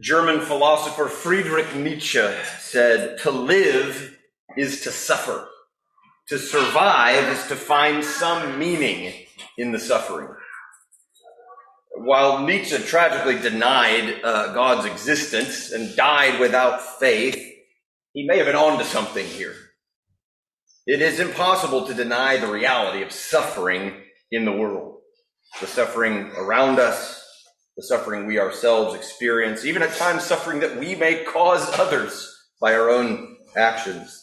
German philosopher Friedrich Nietzsche said, To live is to suffer. To survive is to find some meaning in the suffering. While Nietzsche tragically denied uh, God's existence and died without faith, he may have been onto something here. It is impossible to deny the reality of suffering in the world. The suffering around us, the suffering we ourselves experience, even at times suffering that we may cause others by our own actions.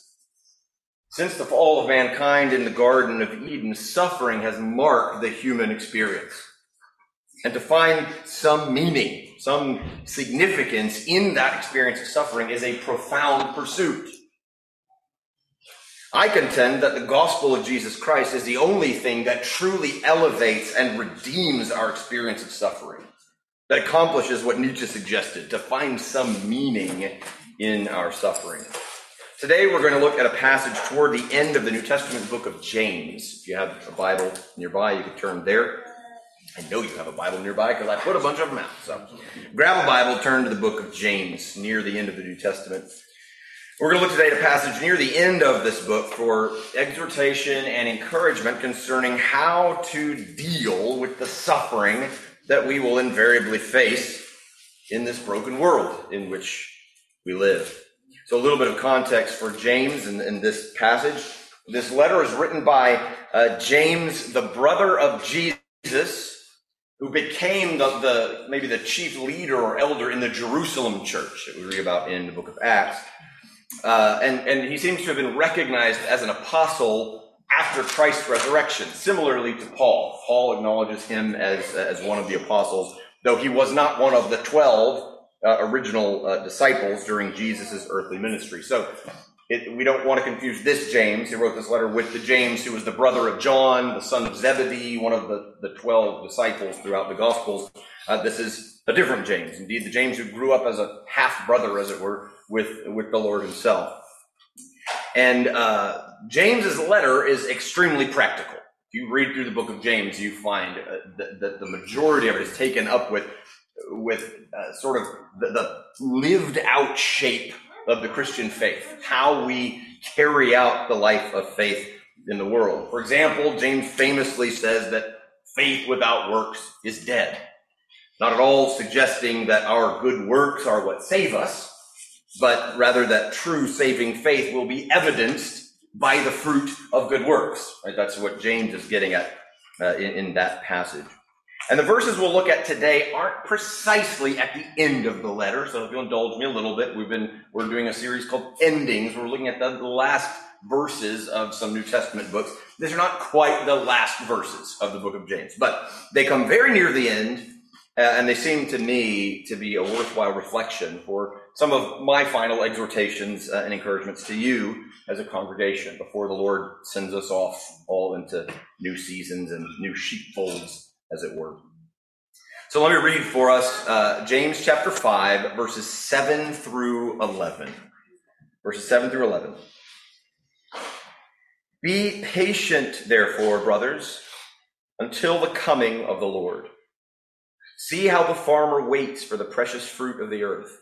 Since the fall of mankind in the Garden of Eden, suffering has marked the human experience. And to find some meaning, some significance in that experience of suffering is a profound pursuit. I contend that the gospel of Jesus Christ is the only thing that truly elevates and redeems our experience of suffering that accomplishes what Nietzsche suggested to find some meaning in our suffering. Today, we're going to look at a passage toward the end of the New Testament book of James. If you have a Bible nearby, you can turn there. I know you have a Bible nearby because I put a bunch of them out. So grab a Bible, turn to the book of James near the end of the New Testament. We're going to look today at a passage near the end of this book for exhortation and encouragement concerning how to deal with the suffering that we will invariably face in this broken world in which we live. So, a little bit of context for James in this passage. This letter is written by uh, James, the brother of Jesus, who became the, the maybe the chief leader or elder in the Jerusalem church that we read about in the book of Acts. Uh, and, and he seems to have been recognized as an apostle after Christ's resurrection, similarly to Paul. Paul acknowledges him as, as one of the apostles, though he was not one of the 12 uh, original uh, disciples during Jesus' earthly ministry. So it, we don't want to confuse this James, who wrote this letter, with the James who was the brother of John, the son of Zebedee, one of the, the 12 disciples throughout the Gospels. Uh, this is a different James. Indeed, the James who grew up as a half brother, as it were, with, with the Lord himself. And uh, James's letter is extremely practical. If you read through the book of James, you find uh, that, that the majority of it is taken up with with uh, sort of the, the lived out shape of the Christian faith, how we carry out the life of faith in the world. For example, James famously says that faith without works is dead. Not at all suggesting that our good works are what save us, but rather that true saving faith will be evidenced by the fruit of good works. Right? That's what James is getting at uh, in, in that passage. And the verses we'll look at today aren't precisely at the end of the letter. So if you'll indulge me a little bit, we've been, we're doing a series called Endings. We're looking at the, last verses of some New Testament books. These are not quite the last verses of the book of James, but they come very near the end, uh, and they seem to me to be a worthwhile reflection for some of my final exhortations uh, and encouragements to you as a congregation before the Lord sends us off all into new seasons and new sheepfolds, as it were. So let me read for us uh, James chapter 5, verses 7 through 11. Verses 7 through 11. Be patient, therefore, brothers, until the coming of the Lord. See how the farmer waits for the precious fruit of the earth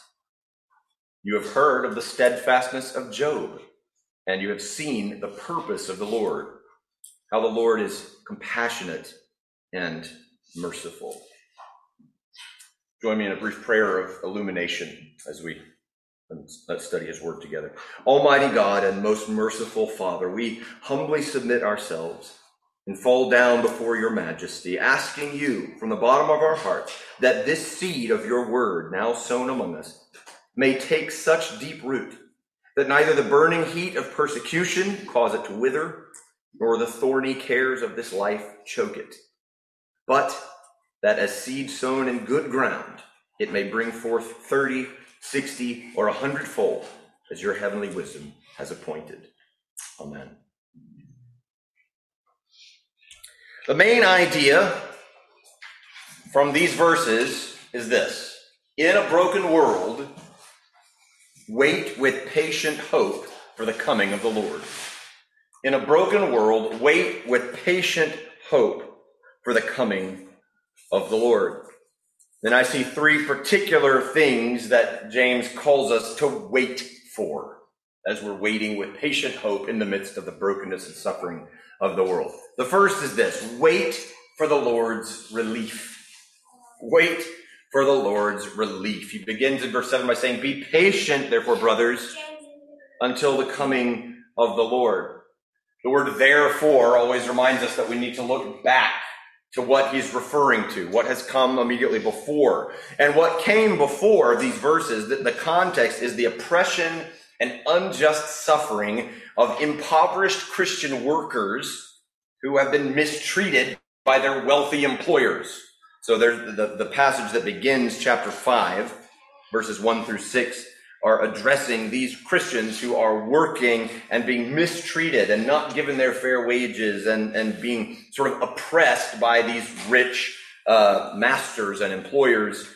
You have heard of the steadfastness of Job, and you have seen the purpose of the Lord, how the Lord is compassionate and merciful. Join me in a brief prayer of illumination as we study his word together. Almighty God and most merciful Father, we humbly submit ourselves and fall down before your majesty, asking you from the bottom of our hearts that this seed of your word now sown among us may take such deep root that neither the burning heat of persecution cause it to wither, nor the thorny cares of this life choke it, but that as seed sown in good ground, it may bring forth thirty, sixty, or a hundredfold as your heavenly wisdom has appointed. Amen. The main idea from these verses is this In a broken world, wait with patient hope for the coming of the Lord. In a broken world, wait with patient hope for the coming of the Lord. Then I see three particular things that James calls us to wait for as we're waiting with patient hope in the midst of the brokenness and suffering of the world. The first is this wait for the Lord's relief. Wait for the Lord's relief. He begins in verse 7 by saying, Be patient, therefore, brothers, until the coming of the Lord. The word therefore always reminds us that we need to look back to what he's referring to, what has come immediately before. And what came before these verses, the, the context is the oppression and unjust suffering of impoverished Christian workers who have been mistreated by their wealthy employers. So there's the, the passage that begins chapter 5, verses 1 through 6, are addressing these Christians who are working and being mistreated and not given their fair wages and, and being sort of oppressed by these rich uh, masters and employers.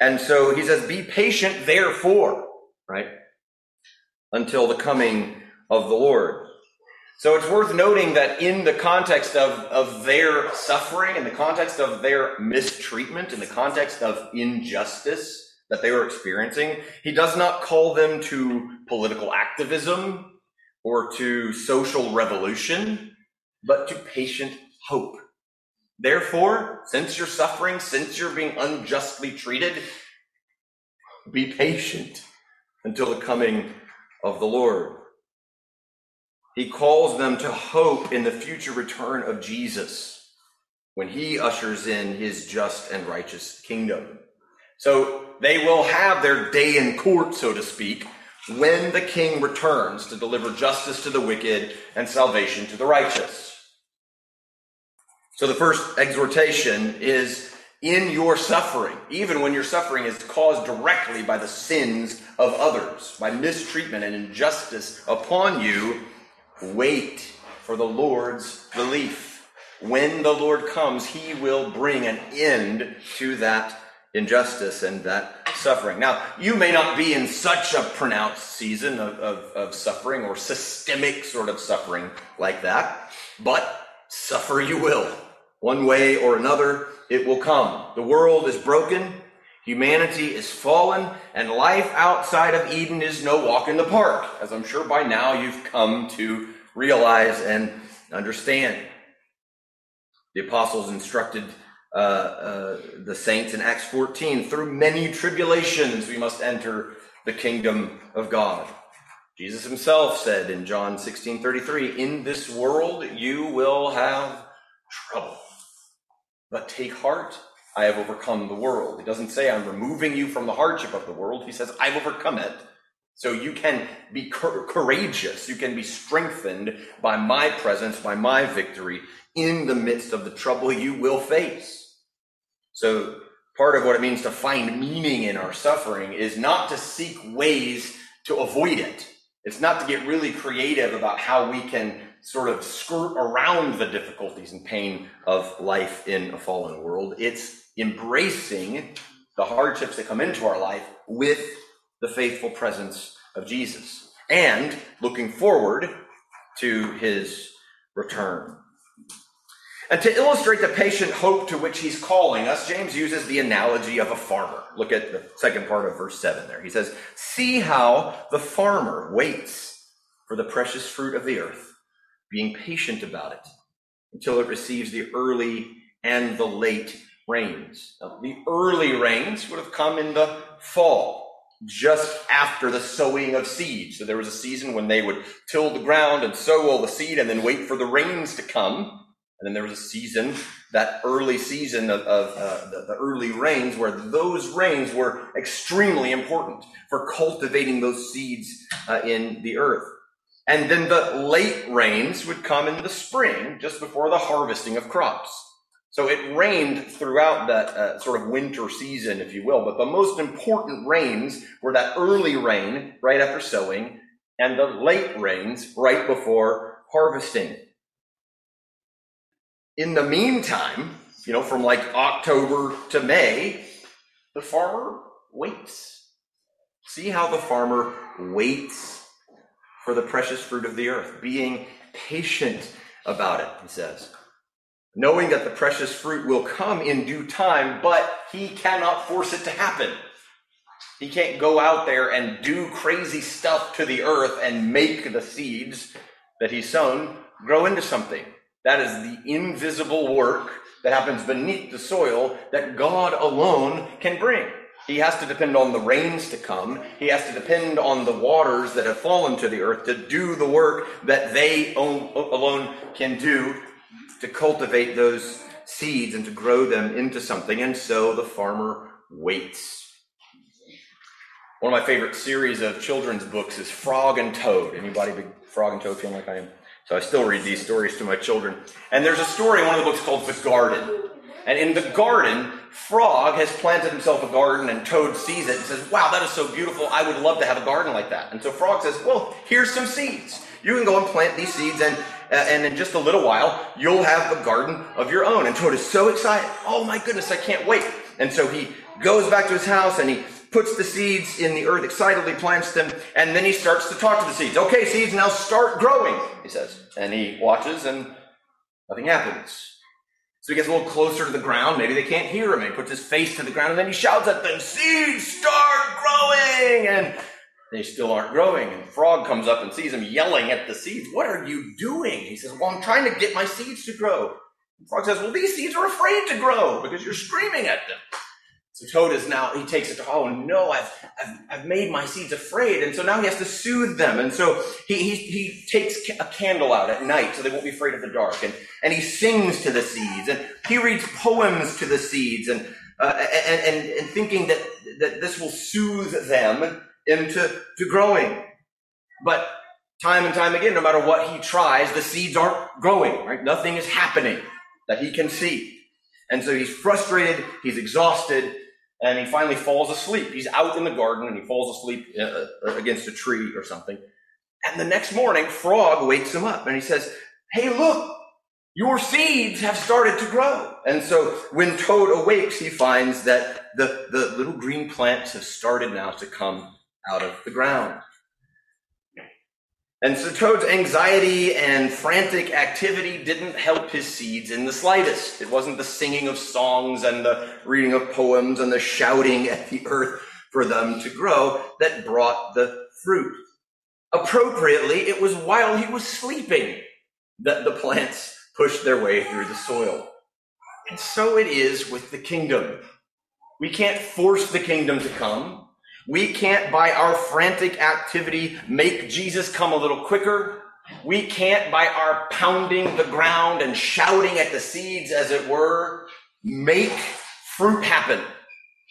And so he says, Be patient, therefore, right? Until the coming of the Lord. So it's worth noting that in the context of, of their suffering, in the context of their mistreatment, in the context of injustice that they were experiencing, he does not call them to political activism or to social revolution, but to patient hope. Therefore, since you're suffering, since you're being unjustly treated, be patient until the coming of the Lord. He calls them to hope in the future return of Jesus when he ushers in his just and righteous kingdom. So they will have their day in court, so to speak, when the king returns to deliver justice to the wicked and salvation to the righteous. So the first exhortation is in your suffering, even when your suffering is caused directly by the sins of others, by mistreatment and injustice upon you, Wait for the Lord's relief. When the Lord comes, he will bring an end to that injustice and that suffering. Now, you may not be in such a pronounced season of, of, of, suffering or systemic sort of suffering like that, but suffer you will. One way or another, it will come. The world is broken, humanity is fallen, and life outside of Eden is no walk in the park, as I'm sure by now you've come to realize and understand. The apostles instructed uh, uh, the saints in Acts 14 through many tribulations we must enter the kingdom of God. Jesus himself said in John 16 33, In this world you will have trouble, but take heart. I have overcome the world. He doesn't say I'm removing you from the hardship of the world. He says I've overcome it so you can be courageous. You can be strengthened by my presence, by my victory in the midst of the trouble you will face. So part of what it means to find meaning in our suffering is not to seek ways to avoid it. It's not to get really creative about how we can sort of skirt around the difficulties and pain of life in a fallen world. It's embracing the hardships that come into our life with the faithful presence of Jesus and looking forward to his return. And to illustrate the patient hope to which he's calling us, James uses the analogy of a farmer. Look at the second part of verse 7 there. He says, See how the farmer waits for the precious fruit of the earth, being patient about it until it receives the early and the late rains. Now, the early rains would have come in the fall just after the sowing of seed. So there was a season when they would till the ground and sow all the seed and then wait for the rains to come. And then there was a season, that early season of, of uh, the, the early rains, where those rains were extremely important for cultivating those seeds uh, in the earth. And then the late rains would come in the spring, just before the harvesting of crops. So it rained throughout that uh, sort of winter season, if you will, but the most important rains were that early rain right after sowing and the late rains right before harvesting. In the meantime, you know, from like October to May, the farmer waits. See how the farmer waits for the precious fruit of the earth, being patient about it, he says. Knowing that the precious fruit will come in due time, but he cannot force it to happen. He can't go out there and do crazy stuff to the earth and make the seeds that he's sown grow into something. That is the invisible work that happens beneath the soil that God alone can bring. He has to depend on the rains to come. He has to depend on the waters that have fallen to the earth to do the work that they alone can do to cultivate those seeds and to grow them into something. And so the farmer waits. One of my favorite series of children's books is Frog and Toad. Anybody big Frog and Toad fan like I am? So I still read these stories to my children. And there's a story in one of the books called The Garden. And in the garden, Frog has planted himself a garden, and Toad sees it and says, Wow, that is so beautiful. I would love to have a garden like that. And so Frog says, Well, here's some seeds. You can go and plant these seeds, and, Uh, and in just a little while, you'll have a garden of your own. And Toad is so excited. Oh my goodness, I can't wait. And so he goes back to his house and he puts the seeds in the earth, excitedly plants them, and then he starts to talk to the seeds. Okay, seeds, now start growing, he says. And he watches, and nothing happens. So he gets a little closer to the ground. Maybe they can't hear him. He puts his face to the ground, and then he shouts at them, Seeds, start growing! And they still aren't growing. And Frog comes up and sees him yelling at the seeds. What are you doing? He says, Well, I'm trying to get my seeds to grow. Frog says, Well, these seeds are afraid to grow because you're screaming at them. So Toad is now, he takes it to, oh no, I've, I've, I've made my seeds afraid. And so now he has to soothe them. And so he, he, he takes a candle out at night so they won't be afraid of the dark. And, and he sings to the seeds and he reads poems to the seeds and, uh, and, and, and thinking that, that this will soothe them into to growing. But time and time again, no matter what he tries, the seeds aren't growing, right? Nothing is happening that he can see. And so he's frustrated, he's exhausted, and he finally falls asleep. He's out in the garden and he falls asleep uh, uh, against a tree or something. And the next morning, Frog wakes him up and he says, Hey, look, your seeds have started to grow. And so when Toad awakes, he finds that the, the little green plants have started now to come out of the ground. And so Toad's anxiety and frantic activity didn't help his seeds in the slightest. It wasn't the singing of songs and the reading of poems and the shouting at the earth for them to grow that brought the fruit. Appropriately, it was while he was sleeping that the plants pushed their way through the soil. And so it is with the kingdom. We can't force the kingdom to come. We can't, by our frantic activity, make Jesus come a little quicker. We can't, by our pounding the ground and shouting at the seeds, as it were, make fruit happen.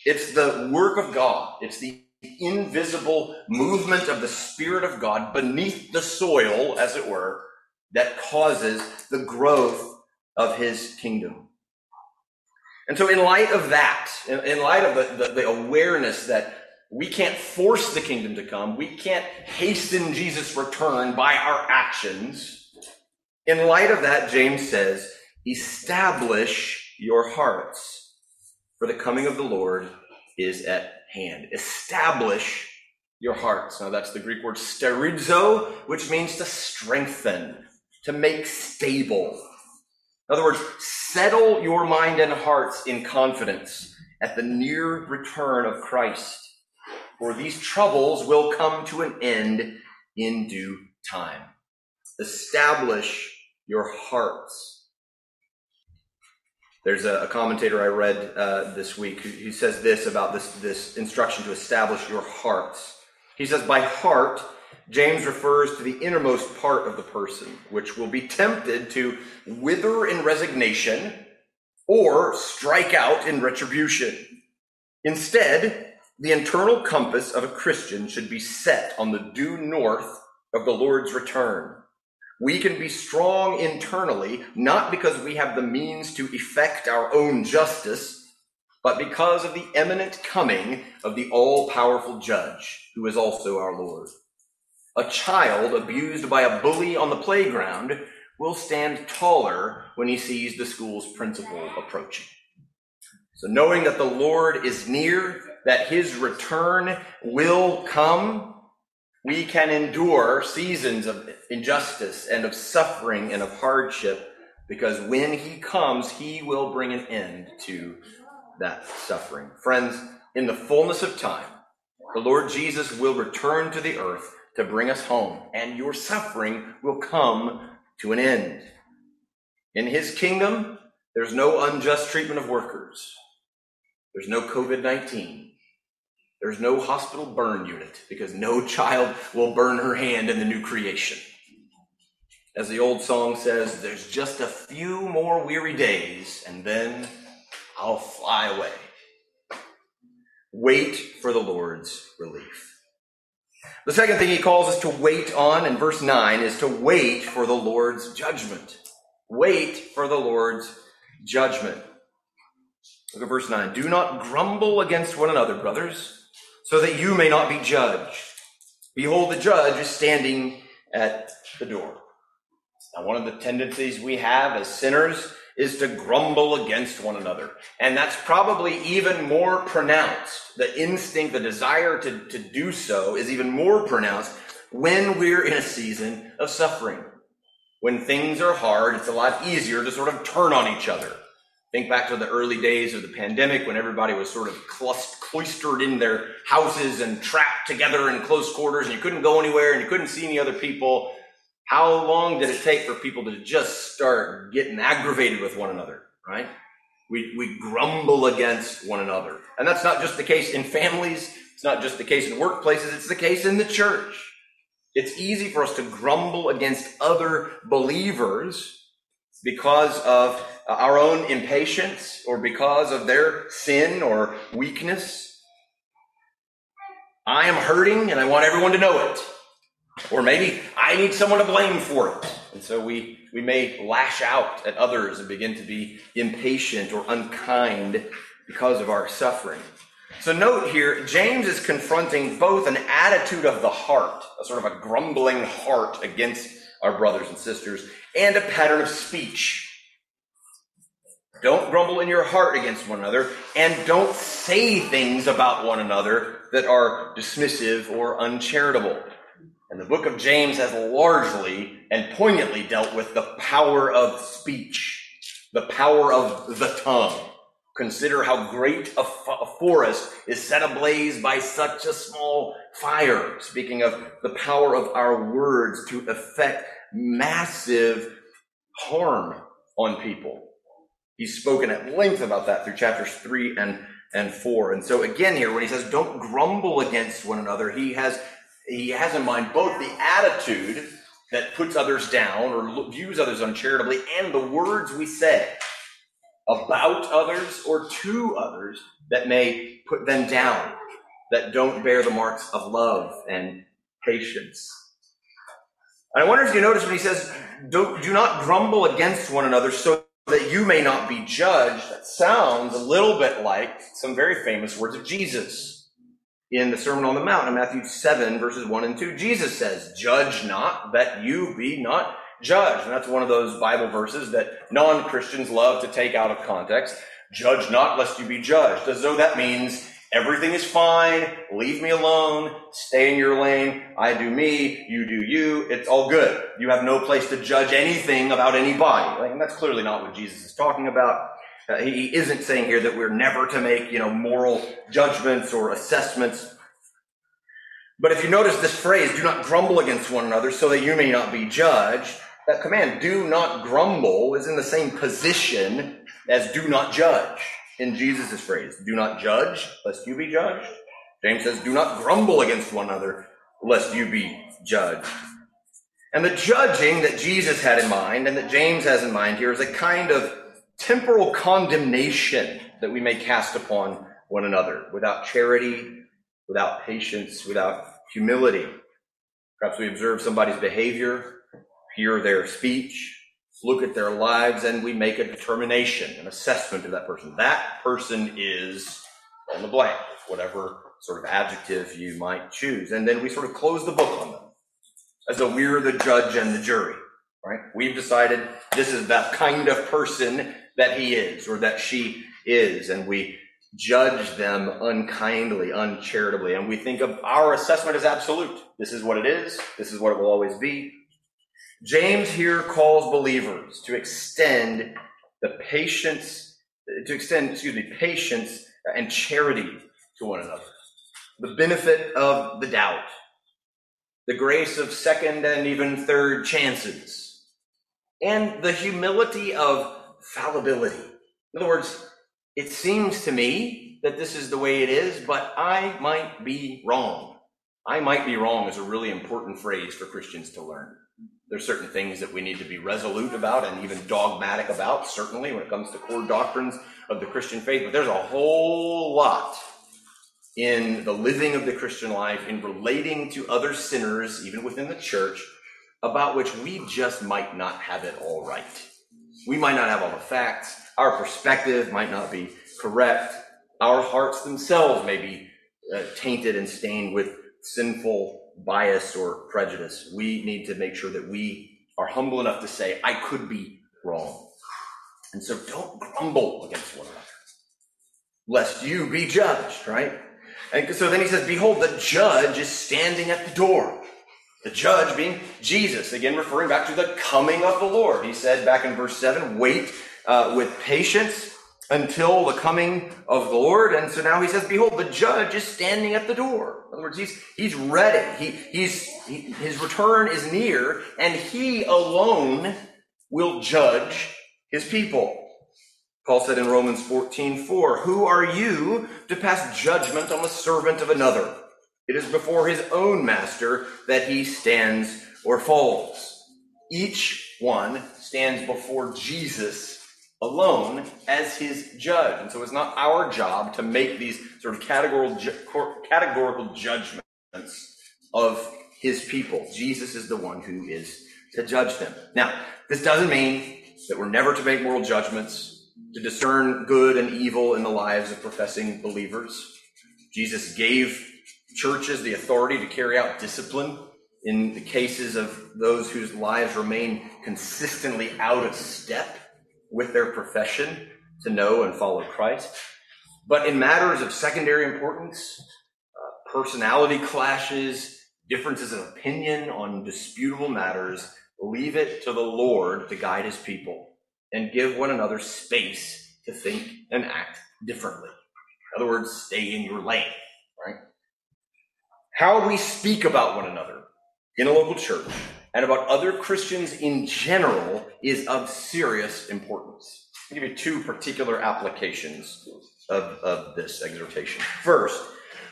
It's the work of God. It's the invisible movement of the Spirit of God beneath the soil, as it were, that causes the growth of His kingdom. And so, in light of that, in, light of the, the, the awareness that we can't force the kingdom to come. We can't hasten Jesus' return by our actions. In light of that, James says, establish your hearts, for the coming of the Lord is at hand. Establish your hearts. Now, that's the Greek word sterizo, which means to strengthen, to make stable. In other words, settle your mind and hearts in confidence at the near return of Christ for these troubles will come to an end in due time. Establish your hearts. There's a, a commentator I read uh, this week who, who says this about this, this instruction to establish your hearts. He says, by heart, James refers to the innermost part of the person, which will be tempted to wither in resignation or strike out in retribution. Instead, the internal compass of a Christian should be set on the due north of the Lord's return, We can be strong internally, not because we have the means to effect our own justice, but because of the imminent coming of the all powerful judge, who is also our Lord. A child abused by a bully on the playground will stand taller when he sees the school's principal approaching. So, knowing that the Lord is near, that his return will come, we can endure seasons of injustice and of suffering and of hardship because when he comes, he will bring an end to that suffering. Friends, in the fullness of time, the Lord Jesus will return to the earth to bring us home, and your suffering will come to an end. In his kingdom, there's no unjust treatment of workers. There's no COVID 19. There's no hospital burn unit because no child will burn her hand in the new creation. As the old song says, there's just a few more weary days and then I'll fly away. Wait for the Lord's relief. The second thing he calls us to wait on in verse 9 is to wait for the Lord's judgment. Wait for the Lord's judgment. Look at verse 9. Do not grumble against one another, brothers, so that you may not be judged. Behold, the judge is standing at the door. Now, one of the tendencies we have as sinners is to grumble against one another. And that's probably even more pronounced. The instinct, the desire to, to do so is even more pronounced when we're in a season of suffering. When things are hard, it's a lot easier to sort of turn on each other. Think back to the early days of the pandemic when everybody was sort of cloistered in their houses and trapped together in close quarters and you couldn't go anywhere and you couldn't see any other people. How long did it take for people to just start getting aggravated with one another, right? We, we grumble against one another. And that's not just the case in families. It's not just the case in workplaces. It's the case in the church. It's easy for us to grumble against other believers because of our own impatience or because of their sin or weakness. I am hurting and I want everyone to know it. Or maybe I need someone to blame for it. And so we, we may lash out at others and begin to be impatient or unkind because of our suffering. So note here, James is confronting both an attitude of the heart, a sort of a grumbling heart against our brothers and sisters, and a pattern of speech. Don't grumble in your heart against one another, and don't say things about one another that are dismissive or uncharitable. And the book of James has largely and poignantly dealt with the power of speech, the power of the tongue. Consider how great a, forest is set ablaze by such a small fire. Speaking of the power of our words to effect massive harm on people. He's spoken at length about that through chapters three and, and four. And so again here, when he says don't grumble against one another, he has he has in mind both the attitude that puts others down or views others uncharitably and the words we say about others or to others that may put them down, that don't bear the marks of love and patience. And I wonder if you notice when he says, do, do not grumble against one another so that you may not be judged. That sounds a little bit like some very famous words of Jesus in the Sermon on the Mount in Matthew 7, verses 1 and 2. Jesus says, Judge not, that you be not judged. And that's one of those Bible verses that non Christians love to take out of context. Judge not, lest you be judged. As though that means everything is fine, leave me alone, stay in your lane, I do me, you do you, it's all good. You have no place to judge anything about anybody. And that's clearly not what Jesus is talking about. Uh, he isn't saying here that we're never to make, you know, moral judgments or assessments. But if you notice this phrase, do not grumble against one another so that you may not be judged, that command, do not grumble, is in the same position as do not judge in Jesus' phrase. Do not judge, lest you be judged. James says, do not grumble against one another, lest you be judged. And the judging that Jesus had in mind and that James has in mind here is a kind of temporal condemnation that we may cast upon one another without charity, without patience, without humility. Perhaps we observe somebody's behavior, hear their speech, look at their lives, and we make a determination, an assessment of that person. That person is on the blank, whatever sort of adjective you might choose. And then we sort of close the book on them as though we're the judge and the jury, right? We've decided this is that kind of person that he is or that she is, and we judge them unkindly, uncharitably, and we think of our assessment as absolute. This is what it is. This is what it will always be. James here calls believers to extend the patience, to extend, excuse me, patience and charity to one another. The benefit of the doubt, the grace of second and even third chances, and the humility of fallibility. In other words, it seems to me that this is the way it is, but I might be wrong. I might be wrong is a really important phrase for Christians to learn. There's certain things that we need to be resolute about and even dogmatic about, certainly when it comes to core doctrines of the Christian faith, but there's a whole lot in the living of the Christian life, in relating to other sinners, even within the church, about which we just might not have it all right. We might not have all the facts. Our perspective might not be correct. Our hearts themselves may be uh, tainted and stained with sinful bias or prejudice. We need to make sure that we are humble enough to say, I could be wrong. And so don't grumble against one another, lest you be judged, right? And so then he says, Behold, the judge is standing at the door. The judge being Jesus, again referring back to the coming of the Lord. He said back in verse 7, wait uh, with patience until the coming of the Lord. And so now he says, Behold, the judge is standing at the door. In other words, he's, he's ready. He, he's, he, his return is near, and he alone will judge his people. Paul said in Romans 14, 4, Who are you to pass judgment on the servant of another? It is before his own master that he stands or falls. Each one stands before Jesus alone as his judge. And so it's not our job to make these sort of categorical, categorical judgments of his people. Jesus is the one who is to judge them. Now, this doesn't mean that we're never to make moral judgments, to discern good and evil in the lives of professing believers. Jesus gave churches the authority to carry out discipline in the cases of those whose lives remain consistently out of step with their profession to know and follow Christ. But in matters of secondary importance, uh, personality clashes, differences of opinion on disputable matters, leave it to the Lord to guide his people and give one another space to think and act differently. In other words, stay in your lane, right? How we speak about one another in a local church and about other Christians in general is of serious importance. I'll give you two particular applications of, of this exhortation. First,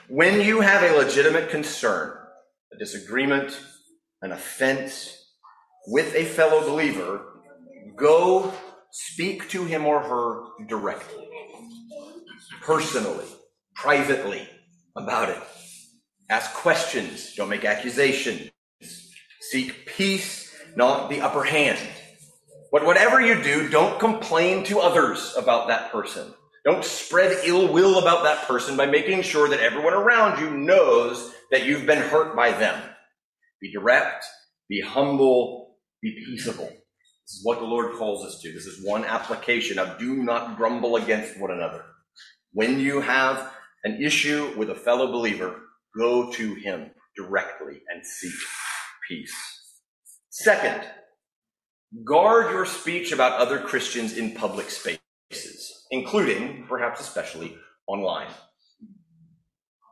when you have a legitimate concern, a disagreement, an offense with a fellow believer, go speak to him or her directly, personally, privately about it. Ask questions. Don't make accusations. Seek peace, not the upper hand. But whatever you do, don't complain to others about that person. Don't spread ill will about that person by making sure that everyone around you knows that you've been hurt by them. Be direct, be humble, be peaceable. This is what the Lord calls us to. This is one application of do not grumble against one another. When you have an issue with a fellow believer, Go to him directly and seek peace. Second, guard your speech about other Christians in public spaces, including, perhaps especially, online.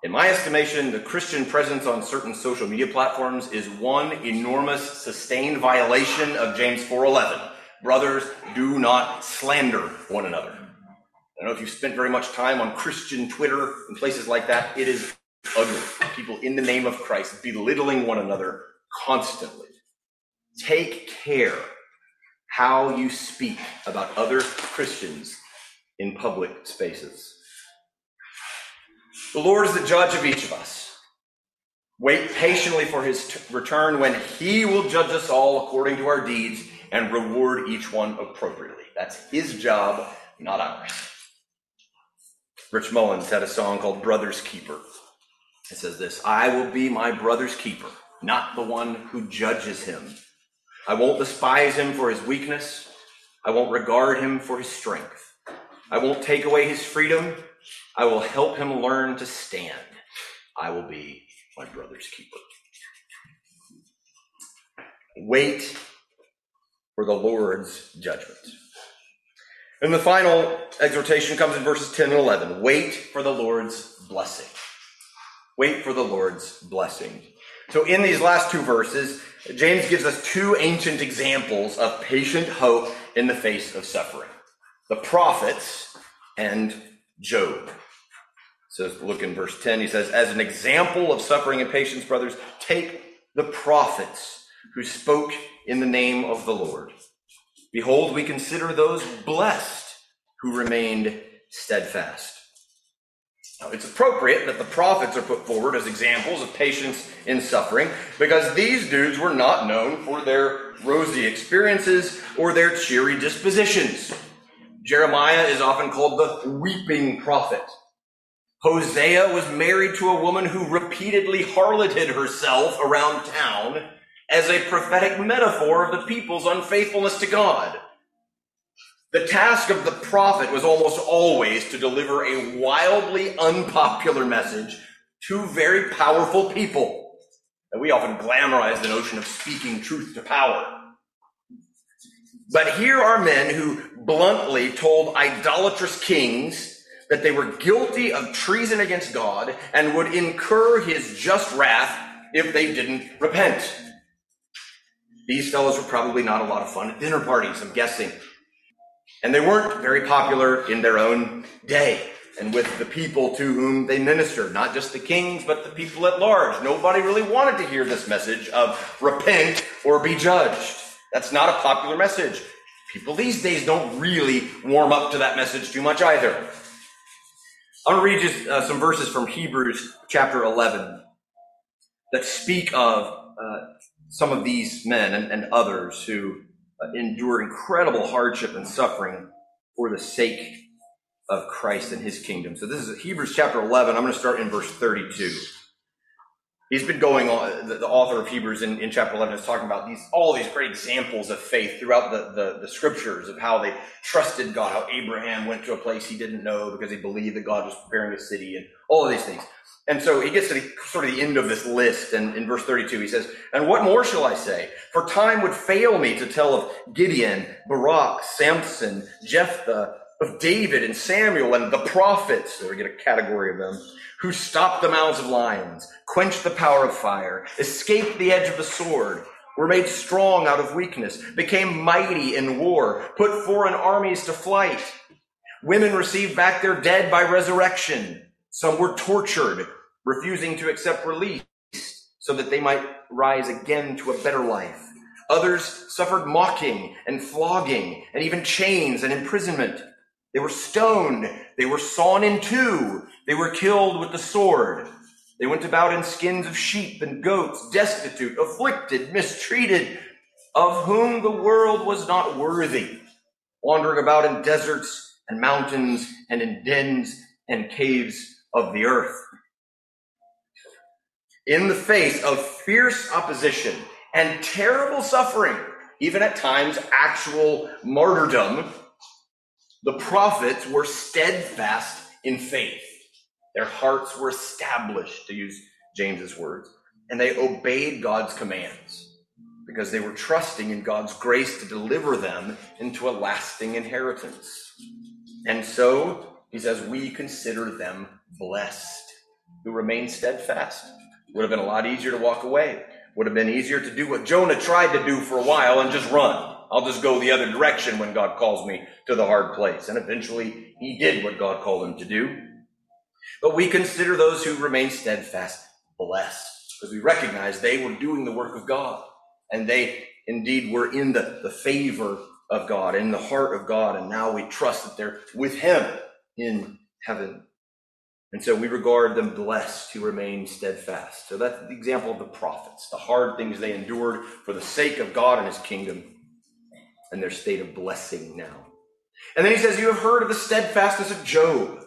In my estimation, the Christian presence on certain social media platforms is one enormous sustained violation of James 4:11. Brothers, do not slander one another. I don't know if you've spent very much time on Christian Twitter and places like that. It is ugly. People in the name of Christ belittling one another constantly. Take care how you speak about other Christians in public spaces. The Lord is the judge of each of us. Wait patiently for his t- return when he will judge us all according to our deeds and reward each one appropriately. That's his job, not ours. Rich Mullins had a song called Brother's Keeper. It says this I will be my brother's keeper, not the one who judges him. I won't despise him for his weakness. I won't regard him for his strength. I won't take away his freedom. I will help him learn to stand. I will be my brother's keeper. Wait for the Lord's judgment. And the final exhortation comes in verses 10 and 11. Wait for the Lord's blessing. Wait for the Lord's blessing. So, in these last two verses, James gives us two ancient examples of patient hope in the face of suffering the prophets and Job. So, look in verse 10. He says, As an example of suffering and patience, brothers, take the prophets who spoke in the name of the Lord. Behold, we consider those blessed who remained steadfast. Now, it's appropriate that the prophets are put forward as examples of patience in suffering because these dudes were not known for their rosy experiences or their cheery dispositions. Jeremiah is often called the weeping prophet. Hosea was married to a woman who repeatedly harloted herself around town as a prophetic metaphor of the people's unfaithfulness to God. The task of the prophet was almost always to deliver a wildly unpopular message to very powerful people. And we often glamorize the notion of speaking truth to power. But here are men who bluntly told idolatrous kings that they were guilty of treason against God and would incur his just wrath if they didn't repent. These fellows were probably not a lot of fun at dinner parties, I'm guessing. And they weren't very popular in their own day and with the people to whom they ministered, not just the kings, but the people at large. Nobody really wanted to hear this message of repent or be judged. That's not a popular message. People these days don't really warm up to that message too much either. I'm going to read just uh, some verses from Hebrews chapter 11 that speak of uh, some of these men and, and others who Uh, endure incredible hardship and suffering for the sake of Christ and his kingdom. So this is Hebrews chapter 11. I'm going to start in verse 32. He's been going on, the, the author of Hebrews in, in, chapter 11 is talking about these, all these great examples of faith throughout the, the, the scriptures of how they trusted God, how Abraham went to a place he didn't know because he believed that God was preparing a city and all of these things. And so he gets to the, sort of the end of this list, and in verse 32 he says, And what more shall I say? For time would fail me to tell of Gideon, Barak, Samson, Jephthah, of David and Samuel and the prophets, there we get a category of them, who stopped the mouths of lions, quenched the power of fire, escaped the edge of the sword, were made strong out of weakness, became mighty in war, put foreign armies to flight. Women received back their dead by resurrection. Some were tortured, refusing to accept release so that they might rise again to a better life. Others suffered mocking and flogging and even chains and imprisonment. They were stoned. They were sawn in two. They were killed with the sword. They went about in skins of sheep and goats, destitute, afflicted, mistreated, of whom the world was not worthy, wandering about in deserts and mountains and in dens and caves of the earth. In the face of fierce opposition and terrible suffering, even at times actual martyrdom, the prophets were steadfast in faith. Their hearts were established, to use James's words, and they obeyed God's commands because they were trusting in God's grace to deliver them into a lasting inheritance. And so, he says, we consider them blessed who remain steadfast. Would have been a lot easier to walk away. Would have been easier to do what Jonah tried to do for a while and just run. I'll just go the other direction when God calls me to the hard place. And eventually he did what God called him to do. But we consider those who remain steadfast blessed because we recognize they were doing the work of God and they indeed were in the, the favor of God, in the heart of God. And now we trust that they're with him in heaven. And so we regard them blessed who remain steadfast. So that's the example of the prophets, the hard things they endured for the sake of God and his kingdom, and their state of blessing now. And then he says, You have heard of the steadfastness of Job,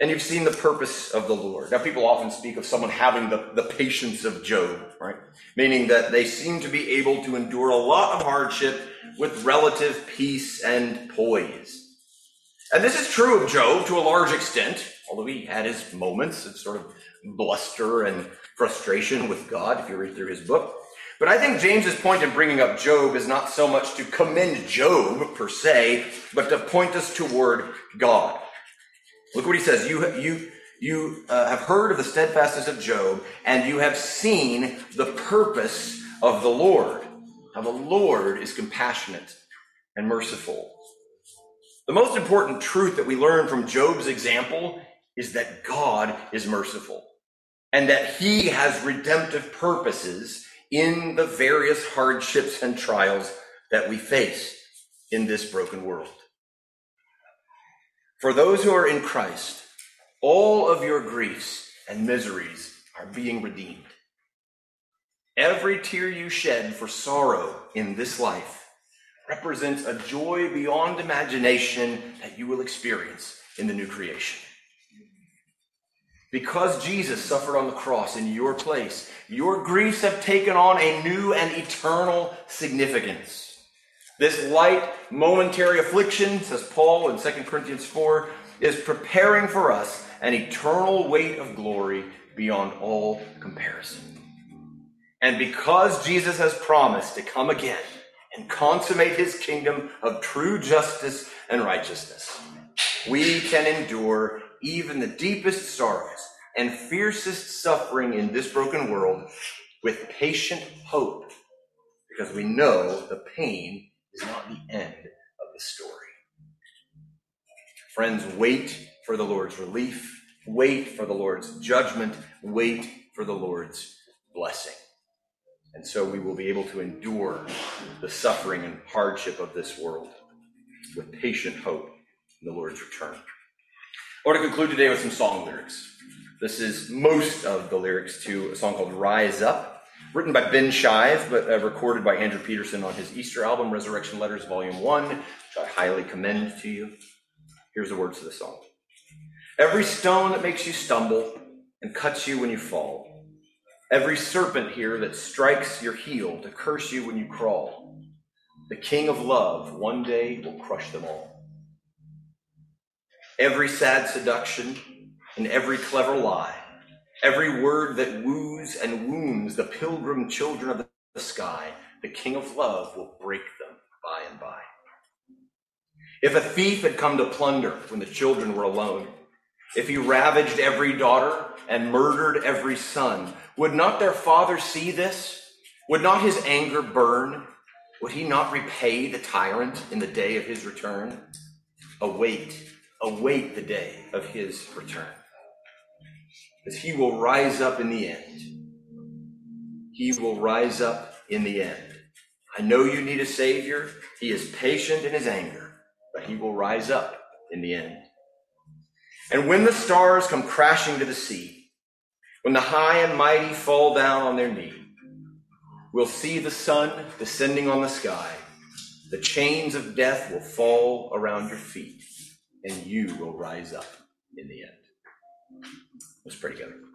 and you've seen the purpose of the Lord. Now, people often speak of someone having the, the patience of Job, right? Meaning that they seem to be able to endure a lot of hardship with relative peace and poise. And this is true of Job to a large extent, although he had his moments of sort of bluster and frustration with God, if you read through his book. But I think James's point in bringing up Job is not so much to commend Job per se, but to point us toward God. Look what he says. You, you, you uh, have heard of the steadfastness of Job, and you have seen the purpose of the Lord. How the Lord is compassionate and merciful. The most important truth that we learn from Job's example is that God is merciful and that he has redemptive purposes in the various hardships and trials that we face in this broken world. For those who are in Christ, all of your griefs and miseries are being redeemed. Every tear you shed for sorrow in this life represents a joy beyond imagination that you will experience in the new creation. Because Jesus suffered on the cross in your place, your griefs have taken on a new and eternal significance. This light, momentary affliction, says Paul in 2 Corinthians 4, is preparing for us an eternal weight of glory beyond all comparison. And because Jesus has promised to come again, and consummate his kingdom of true justice and righteousness. We can endure even the deepest sorrows and fiercest suffering in this broken world with patient hope because we know the pain is not the end of the story. Friends, wait for the Lord's relief, wait for the Lord's judgment, wait for the Lord's blessing. And so we will be able to endure the suffering and hardship of this world with patient hope in the Lord's return. I want to conclude today with some song lyrics. This is most of the lyrics to a song called Rise Up, written by Ben Shive, but uh, recorded by Andrew Peterson on his Easter album, Resurrection Letters, Volume 1, which I highly commend to you. Here's the words of the song Every stone that makes you stumble and cuts you when you fall Every serpent here that strikes your heel to curse you when you crawl, the King of love one day will crush them all. Every sad seduction and every clever lie, every word that woos and wounds the pilgrim children of the sky, the King of love will break them by and by. If a thief had come to plunder when the children were alone, if he ravaged every daughter and murdered every son, would not their father see this? Would not his anger burn? Would he not repay the tyrant in the day of his return? Await, await the day of his return. As he will rise up in the end. He will rise up in the end. I know you need a Savior. He is patient in his anger, but he will rise up in the end. And when the stars come crashing to the sea, when the high and mighty fall down on their knee, we'll see the sun descending on the sky. The chains of death will fall around your feet, and you will rise up in the end. Let's pray together.